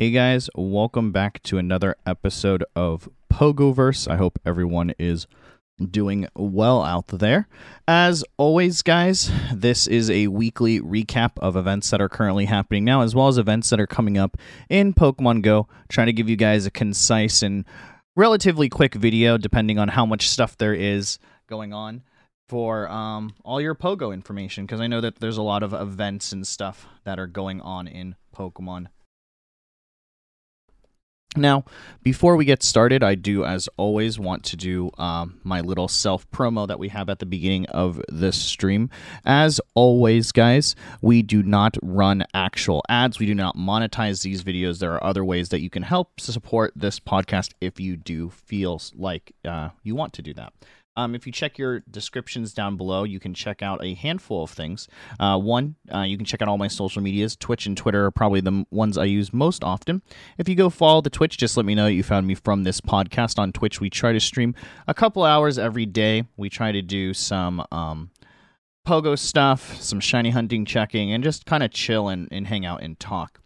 Hey guys, welcome back to another episode of Pogoverse. I hope everyone is doing well out there. As always, guys, this is a weekly recap of events that are currently happening now, as well as events that are coming up in Pokemon Go. Trying to give you guys a concise and relatively quick video, depending on how much stuff there is going on for um, all your Pogo information, because I know that there's a lot of events and stuff that are going on in Pokemon now, before we get started, I do, as always, want to do um, my little self promo that we have at the beginning of this stream. As always, guys, we do not run actual ads. We do not monetize these videos. There are other ways that you can help support this podcast if you do feel like uh, you want to do that. Um, if you check your descriptions down below, you can check out a handful of things. Uh, one, uh, you can check out all my social medias. Twitch and Twitter are probably the ones I use most often. If you go follow the Twitch, just let me know you found me from this podcast on Twitch. We try to stream a couple hours every day. We try to do some um, pogo stuff, some shiny hunting checking, and just kind of chill and, and hang out and talk.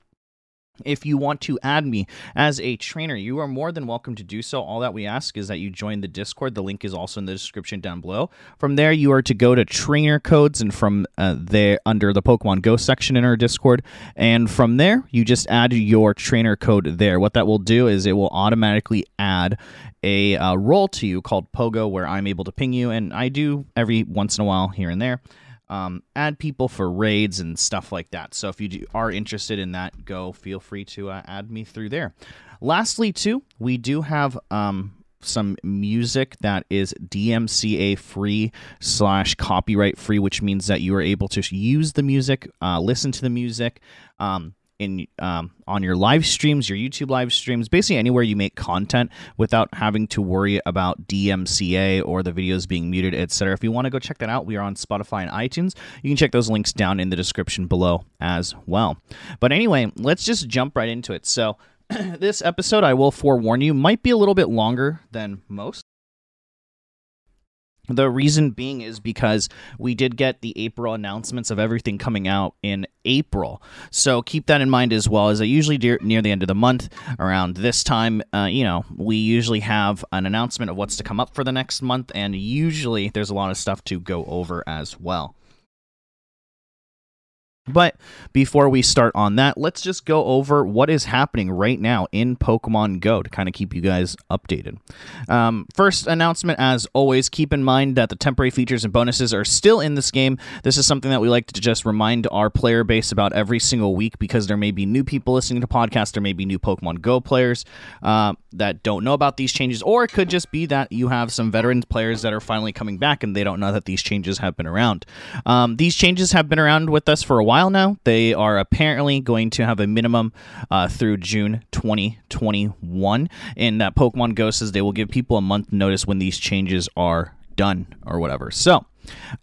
If you want to add me as a trainer, you are more than welcome to do so. All that we ask is that you join the Discord. The link is also in the description down below. From there, you are to go to trainer codes, and from uh, there, under the Pokemon Go section in our Discord, and from there, you just add your trainer code there. What that will do is it will automatically add a uh, role to you called Pogo, where I'm able to ping you, and I do every once in a while here and there um, add people for raids and stuff like that. So if you do, are interested in that, go feel free to uh, add me through there. Lastly, too, we do have um, some music that is DMCA free slash copyright free, which means that you are able to use the music, uh, listen to the music. Um, in um, on your live streams, your YouTube live streams, basically anywhere you make content without having to worry about DMCA or the videos being muted, etc. If you want to go check that out, we are on Spotify and iTunes. You can check those links down in the description below as well. But anyway, let's just jump right into it. So this episode, I will forewarn you, might be a little bit longer than most. The reason being is because we did get the April announcements of everything coming out in April. So keep that in mind as well. As I usually do near the end of the month, around this time, uh, you know, we usually have an announcement of what's to come up for the next month, and usually there's a lot of stuff to go over as well. But before we start on that, let's just go over what is happening right now in Pokemon Go to kind of keep you guys updated. Um, first announcement, as always, keep in mind that the temporary features and bonuses are still in this game. This is something that we like to just remind our player base about every single week because there may be new people listening to podcasts, there may be new Pokemon Go players uh, that don't know about these changes, or it could just be that you have some veteran players that are finally coming back and they don't know that these changes have been around. Um, these changes have been around with us for a while while now. They are apparently going to have a minimum uh, through June 2021. And that Pokemon Go says they will give people a month notice when these changes are done or whatever. So,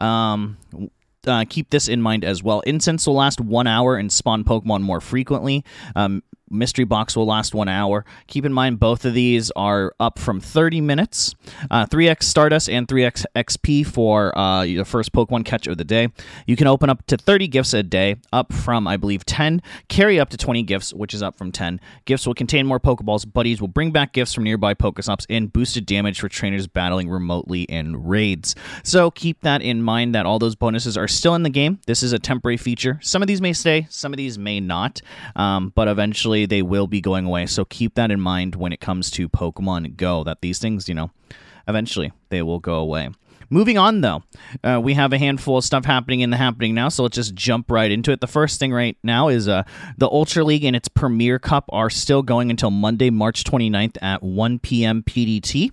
um, uh, keep this in mind as well. Incense will last one hour and spawn Pokemon more frequently. Um, mystery box will last one hour. Keep in mind, both of these are up from 30 minutes. Uh, 3x Stardust and 3x XP for uh, the first Pokemon catch of the day. You can open up to 30 gifts a day, up from, I believe, 10. Carry up to 20 gifts, which is up from 10. Gifts will contain more Pokeballs. Buddies will bring back gifts from nearby Pokestops and boosted damage for trainers battling remotely in raids. So keep that in mind that all those bonuses are still in the game. This is a temporary feature. Some of these may stay, some of these may not, um, but eventually they will be going away. So keep that in mind when it comes to Pokemon Go, that these things, you know, eventually they will go away. Moving on, though, uh, we have a handful of stuff happening in the happening now, so let's just jump right into it. The first thing right now is uh, the Ultra League and its Premier Cup are still going until Monday, March 29th at 1 p.m. PDT.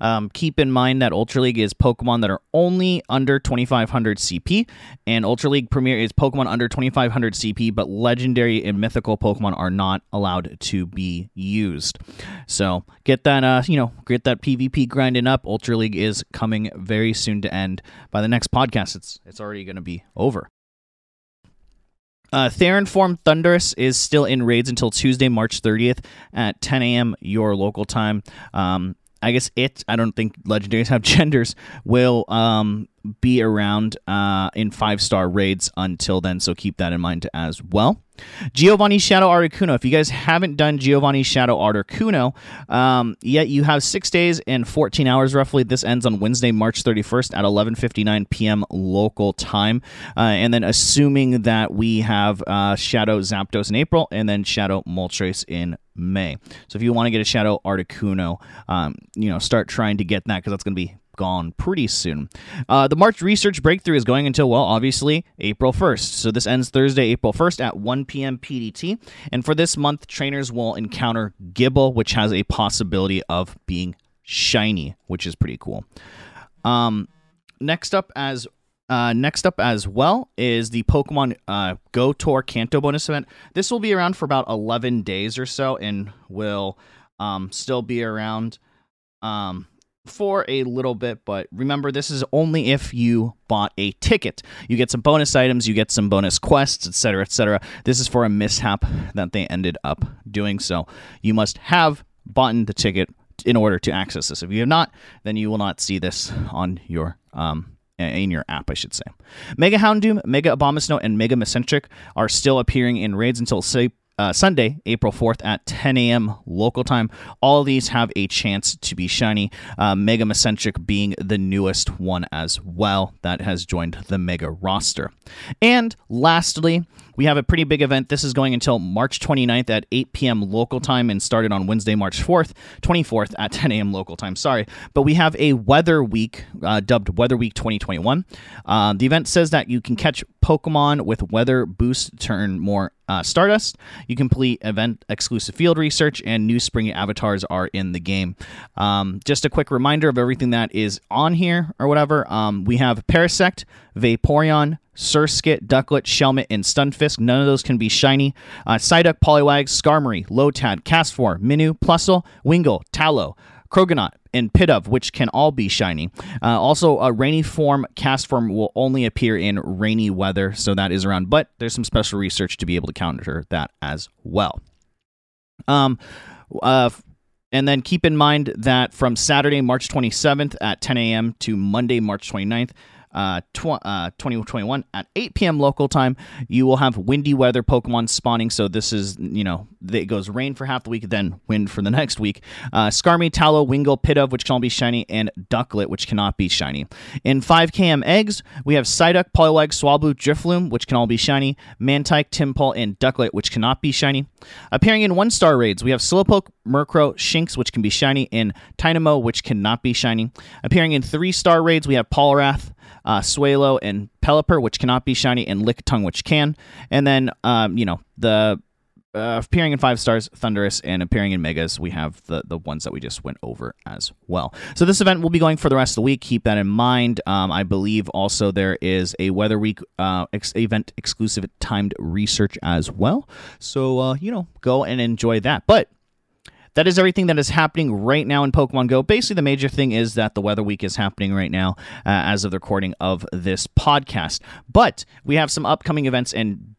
Um, keep in mind that Ultra League is Pokemon that are only under 2500 CP, and Ultra League Premier is Pokemon under 2500 CP, but legendary and mythical Pokemon are not allowed to be used. So get that, uh, you know, get that PvP grinding up. Ultra League is coming very soon to end. By the next podcast, it's it's already going to be over. Uh, Therian Form Thundurus is still in raids until Tuesday, March 30th at 10 a.m. your local time. Um, I guess it, I don't think legendaries have genders, will um, be around uh, in five star raids until then, so keep that in mind as well. Giovanni Shadow Articuno. If you guys haven't done Giovanni Shadow Articuno um, yet, you have six days and 14 hours roughly. This ends on Wednesday, March 31st at 11:59 p.m. local time. Uh, and then assuming that we have uh, Shadow Zapdos in April and then Shadow Moltres in May. So if you want to get a Shadow Articuno, um, you know, start trying to get that because that's going to be gone pretty soon. Uh, the March research breakthrough is going until, well, obviously, April 1st. So this ends Thursday, April 1st at 1 p.m. PDT. And for this month, trainers will encounter Gible, which has a possibility of being shiny, which is pretty cool. Um, next up, as uh, next up as well is the Pokemon uh, Go Tour Kanto bonus event. This will be around for about 11 days or so and will um, still be around um, for a little bit, but remember, this is only if you bought a ticket. You get some bonus items, you get some bonus quests, etc., etc. This is for a mishap that they ended up doing, so you must have bought the ticket in order to access this. If you have not, then you will not see this on your um, in your app, I should say. Mega Houndoom, Mega Abomasnow, and Mega Manectric are still appearing in raids until say uh, Sunday, April 4th at 10 a.m. local time. All these have a chance to be shiny. Uh, Mega Manectric being the newest one as well that has joined the Mega roster. And lastly, we have a pretty big event. This is going until March 29th at 8 p.m. local time and started on Wednesday, March 4th, 24th at 10 a.m. local time. Sorry. But we have a Weather Week uh, dubbed Weather Week 2021. Uh, the event says that you can catch Pokemon with weather boost turn more uh, Stardust. You complete event exclusive field research, and new spring avatars are in the game. Um, just a quick reminder of everything that is on here or whatever. Um, we have Parasect, Vaporeon, Surskit, Ducklett, Shelmet, and Stunfisk. None of those can be shiny. Uh, Psyduck, Poliwag, Skarmory, Lotad, Castform, Minun, Plusle, Wingull, Taillow, Croagunk, and Pidove, which can all be shiny. Uh, also, a rainy form Castform will only appear in rainy weather, so that is around, but there's some special research to be able to counter that as well. Um, uh, and then keep in mind that from Saturday, March 27th at 10 a.m. to Monday, March 29th, uh, tw- uh, 2021 at 8 p.m. local time. You will have windy weather Pokemon spawning. So this is, you know, it goes rain for half the week, then wind for the next week. Uh, Skarmy, Taillow, Wingull, Pidove, which can all be shiny, and Ducklett, which cannot be shiny. In 5km eggs, we have Psyduck, Poliwag, Swablu, Drifloon, which can all be shiny, Mantyke, Tympole, and Ducklett, which cannot be shiny. Appearing in one star raids, we have Slowpoke, Murkrow, Shinx, which can be shiny, and Tynamo, which cannot be shiny. Appearing in three star raids, we have Poliwrath, uh, Swalot, and Pelipper, which cannot be shiny, and Lickitung, which can. And then, um, you know, the uh, appearing in five stars, Thundurus, and appearing in megas, we have the the ones that we just went over as well. So this event will be going for the rest of the week. Keep that in mind. Um, I believe also there is a Weather Week uh, ex- event exclusive timed research as well. So uh, you know, go and enjoy that. But that is everything that is happening right now in Pokemon Go. Basically, the major thing is that the Weather Week is happening right now uh, as of the recording of this podcast. But we have some upcoming events and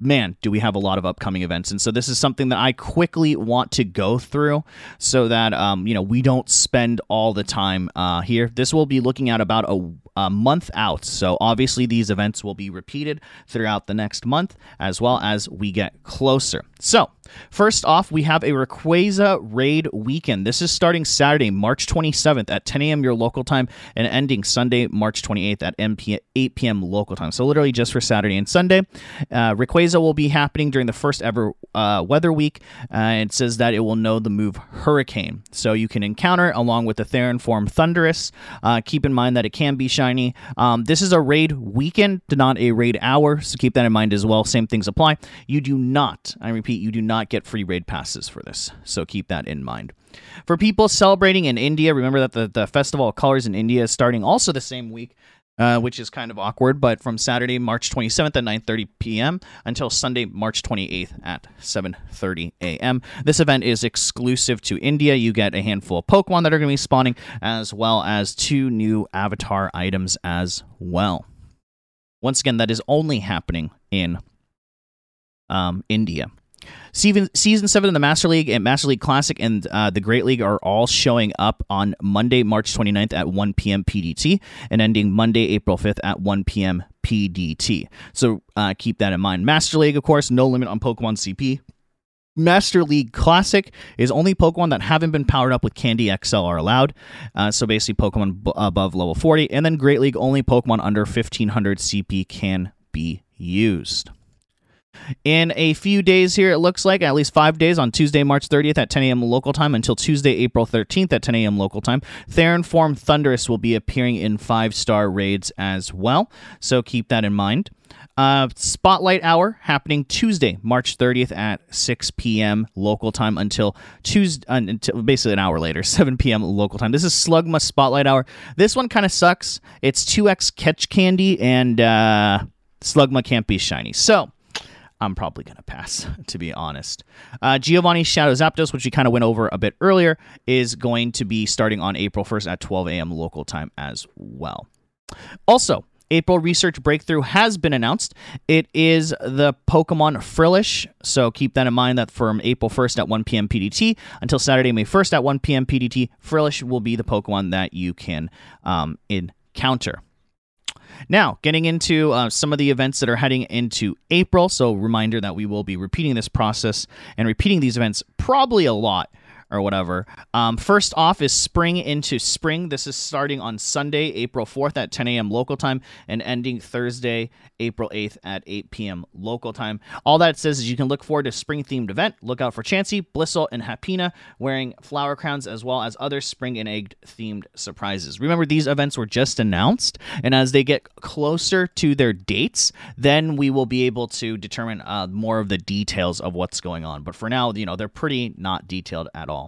man, do we have a lot of upcoming events. And so this is something that I quickly want to go through so that, um, you know, we don't spend all the time uh, here. This will be looking at about a a month out. So obviously, these events will be repeated throughout the next month as well as we get closer. So, first off, we have a Rayquaza Raid weekend. This is starting Saturday, March 27th at 10 a.m. your local time and ending Sunday, March 28th at 8 p.m. local time. So, literally just for Saturday and Sunday. Uh, Rayquaza will be happening during the first ever uh, weather week. Uh, it says that it will know the move Hurricane. So, you can encounter along with the Therian form Thundurus. Uh, keep in mind that it can be shiny. Um, this is a raid weekend, not a raid hour, so keep that in mind as well. Same things apply. You do not, I repeat, you do not get free raid passes for this, so keep that in mind. For people celebrating in India, remember that the, the Festival of Colors in India is starting also the same week. Uh, which is kind of awkward, but from Saturday, March 27th at 9:30 p.m. until Sunday, March 28th at 7:30 a.m. This event is exclusive to India. You get a handful of Pokemon that are going to be spawning, as well as two new Avatar items as well. Once again, that is only happening in um, India. Season, season 7 of the Master League and Master League Classic and uh, the Great League are all showing up on Monday, March 29th at 1 p.m. PDT and ending Monday, April 5th at 1 p.m. PDT. So uh, keep that in mind. Master League, of course, no limit on Pokemon CP. Master League Classic is only Pokemon that haven't been powered up with Candy XL are allowed. Uh, so basically, Pokemon b- above level 40. And then Great League, only Pokemon under 1500 CP can be used. In a few days here, it looks like at least five days on Tuesday, March 30th at 10 a.m. local time until Tuesday, April 13th at 10 a.m. local time. Therian Form Thundurus will be appearing in five star raids as well, so keep that in mind. Uh, Spotlight Hour happening Tuesday, March 30th at 6 p.m. local time until Tuesday, uh, until basically an hour later, 7 p.m. local time. This is Slugma Spotlight Hour. This one kind of sucks. It's 2x catch candy, and uh, Slugma can't be shiny. So, I'm probably going to pass, to be honest. Uh, Giovanni Shadow Zapdos, which we kind of went over a bit earlier, is going to be starting on April 1st at 12 a.m. local time as well. Also, April Research Breakthrough has been announced. It is the Pokemon Frillish, so keep that in mind that from April 1st at 1 p.m. PDT until Saturday, May 1st at 1 p.m. PDT, Frillish will be the Pokemon that you can um, encounter. Now, getting into uh, some of the events that are heading into April. So, reminder that we will be repeating this process and repeating these events probably a lot or whatever. Um, first off is Spring into Spring. This is starting on Sunday, April 4th at 10 a.m. local time and ending Thursday, April 8th at 8 p.m. local time. All that says is you can look forward to spring themed event. Look out for Chansey, Blissey, and Happiny wearing flower crowns as well as other spring and egg themed surprises. Remember, these events were just announced, and as they get closer to their dates, then we will be able to determine uh, more of the details of what's going on. But for now, you know, they're pretty not detailed at all.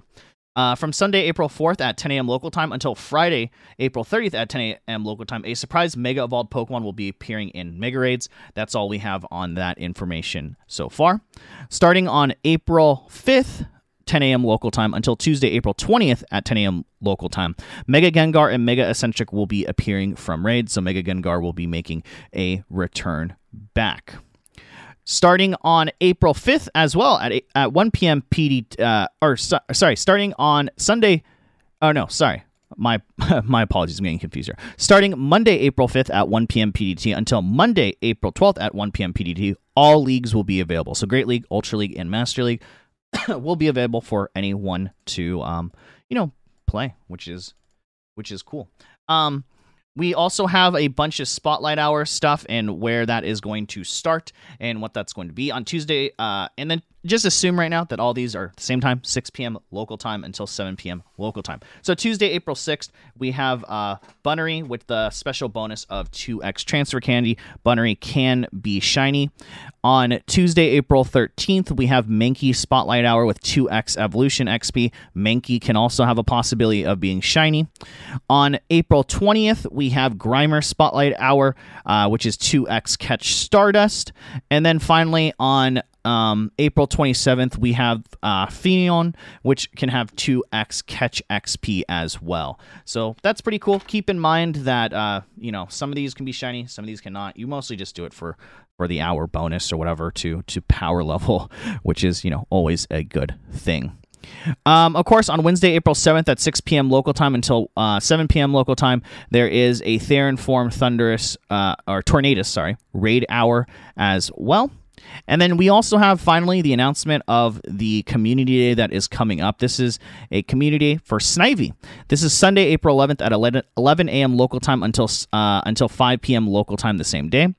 Uh, from Sunday, April 4th at 10 a.m. local time until Friday, April 30th at 10 a.m. local time, a surprise Mega Evolved Pokemon will be appearing in Mega Raids. That's all we have on that information so far. Starting on April 5th, 10 a.m. local time until Tuesday, April 20th at 10 a.m. local time. Mega Gengar and Mega Manectric will be appearing from raids, so Mega Gengar will be making a return back starting on April 5th as well at, at 1 p.m. PD, uh, or so, sorry, starting on Sunday. Oh, no, sorry. My my apologies, I'm getting confused here. Starting Monday, April 5th at 1 p.m. PDT until Monday, April 12th at 1 p.m. PDT, all leagues will be available. So Great League, Ultra League, and Master League will be available for anyone to um, you know, play, which is which is cool. Um, we also have a bunch of spotlight hour stuff and where that is going to start and what that's going to be on Tuesday. Uh, and then just assume right now that all these are the same time, 6 p.m. local time until 7 p.m. local time. So Tuesday, April 6th, we have uh, Bunnelby with the special bonus of 2x transfer candy. Bunnelby can be shiny. On Tuesday, April 13th, we have Mankey Spotlight Hour with 2x Evolution XP. Mankey can also have a possibility of being shiny. On April 20th, we have Grimer Spotlight Hour, uh, which is 2x Catch Stardust. And then finally, on um, April 27th, we have uh, which can have 2x catch XP as well. So that's pretty cool. Keep in mind that, uh, you know, some of these can be shiny, some of these cannot. You mostly just do it for, for the hour bonus or whatever to, to power level, which is, you know, always a good thing. Um, of course, on Wednesday, April 7th at 6 p.m. local time until uh, 7 p.m. local time, there is a Therian Form Thundurus, uh, or Tornadus, sorry, raid hour as well. And then we also have finally the announcement of the community day that is coming up. This is a community for Snivy. This is Sunday, April 11th at 11, a.m. local time until uh, until 5 p.m. local time the same day.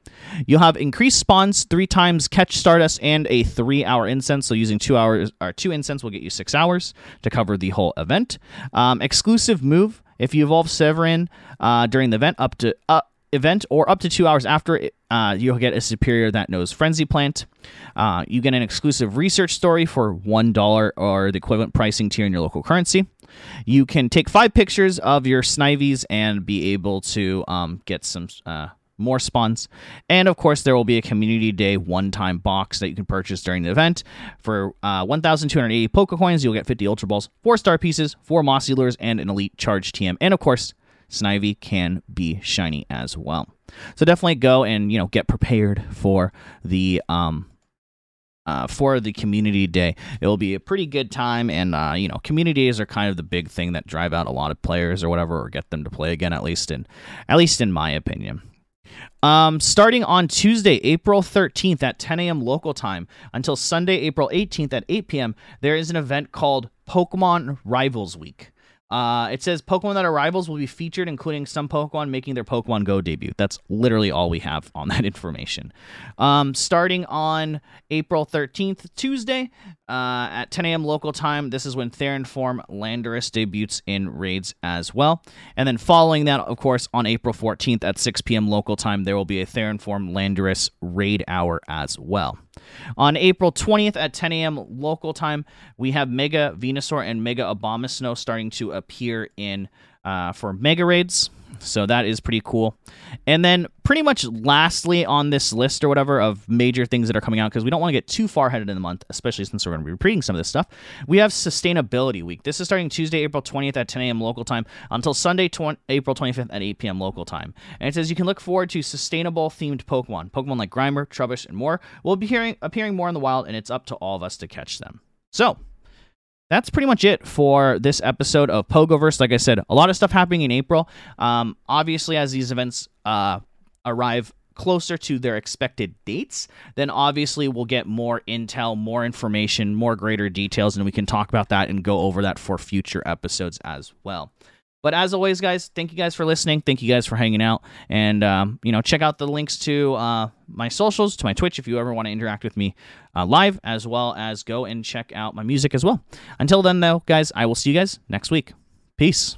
You'll have increased spawns, three times catch Stardust, and a three-hour incense. So using two hours or two incense will get you six hours to cover the whole event. Um, exclusive move. If you evolve Servine uh, during the event, up to uh, event or up to two hours after, uh, you'll get a Serperior that knows Frenzy Plant. Uh, you get an exclusive research story for $1 or the equivalent pricing tier in your local currency. You can take five pictures of your Snivies and be able to um, get some uh, more spawns. And of course, there will be a Community Day one time box that you can purchase during the event. For uh, 1,280 Poke Coins, you'll get 50 Ultra Balls, 4 Star Pieces, 4 Mossy Lures, and an Elite Charge TM. And of course, Snivy can be shiny as well. So definitely go and you know get prepared for the um uh, for the community day. It will be a pretty good time, and uh, you know, community days are kind of the big thing that drive out a lot of players or whatever, or get them to play again. At least in, at least in my opinion. Um, starting on Tuesday, April 13th at 10 a.m. local time until Sunday, April 18th at 8 p.m., there is an event called Pokemon Rivals Week. Uh, it says Pokemon that are rivals will be featured, including some Pokemon making their Pokemon Go debut. That's literally all we have on that information. Um, starting on April 13th, Tuesday, uh, at 10 a.m. local time, this is when Therian Form Landorus debuts in raids as well. And then following that, of course, on April 14th at 6 p.m. local time, there will be a Therian Form Landorus raid hour as well. On April 20th at 10 a.m. local time, we have Mega Venusaur and Mega Abomasnow starting to appear in uh, for Mega Raids. So that is pretty cool. And then, pretty much lastly on this list or whatever of major things that are coming out, because we don't want to get too far ahead in the month, especially since we're going to be repeating some of this stuff, we have Sustainability Week. This is starting Tuesday, April 20th at 10 a.m. local time until Sunday, tw- April 25th at 8 p.m. local time. And it says you can look forward to sustainable themed Pokemon. Pokemon like Grimer, Trubbish, and more will be hearing, appearing more in the wild, and it's up to all of us to catch them. So, that's pretty much it for this episode of Pogoverse. Like I said, a lot of stuff happening in April. Um, obviously, as these events uh, arrive closer to their expected dates, then obviously we'll get more intel, more information, more greater details, and we can talk about that and go over that for future episodes as well. But as always, guys, thank you guys for listening. Thank you guys for hanging out. And, um, you know, check out the links to uh, my socials, to my Twitch if you ever want to interact with me uh, live, as well as go and check out my music as well. Until then, though, guys, I will see you guys next week. Peace.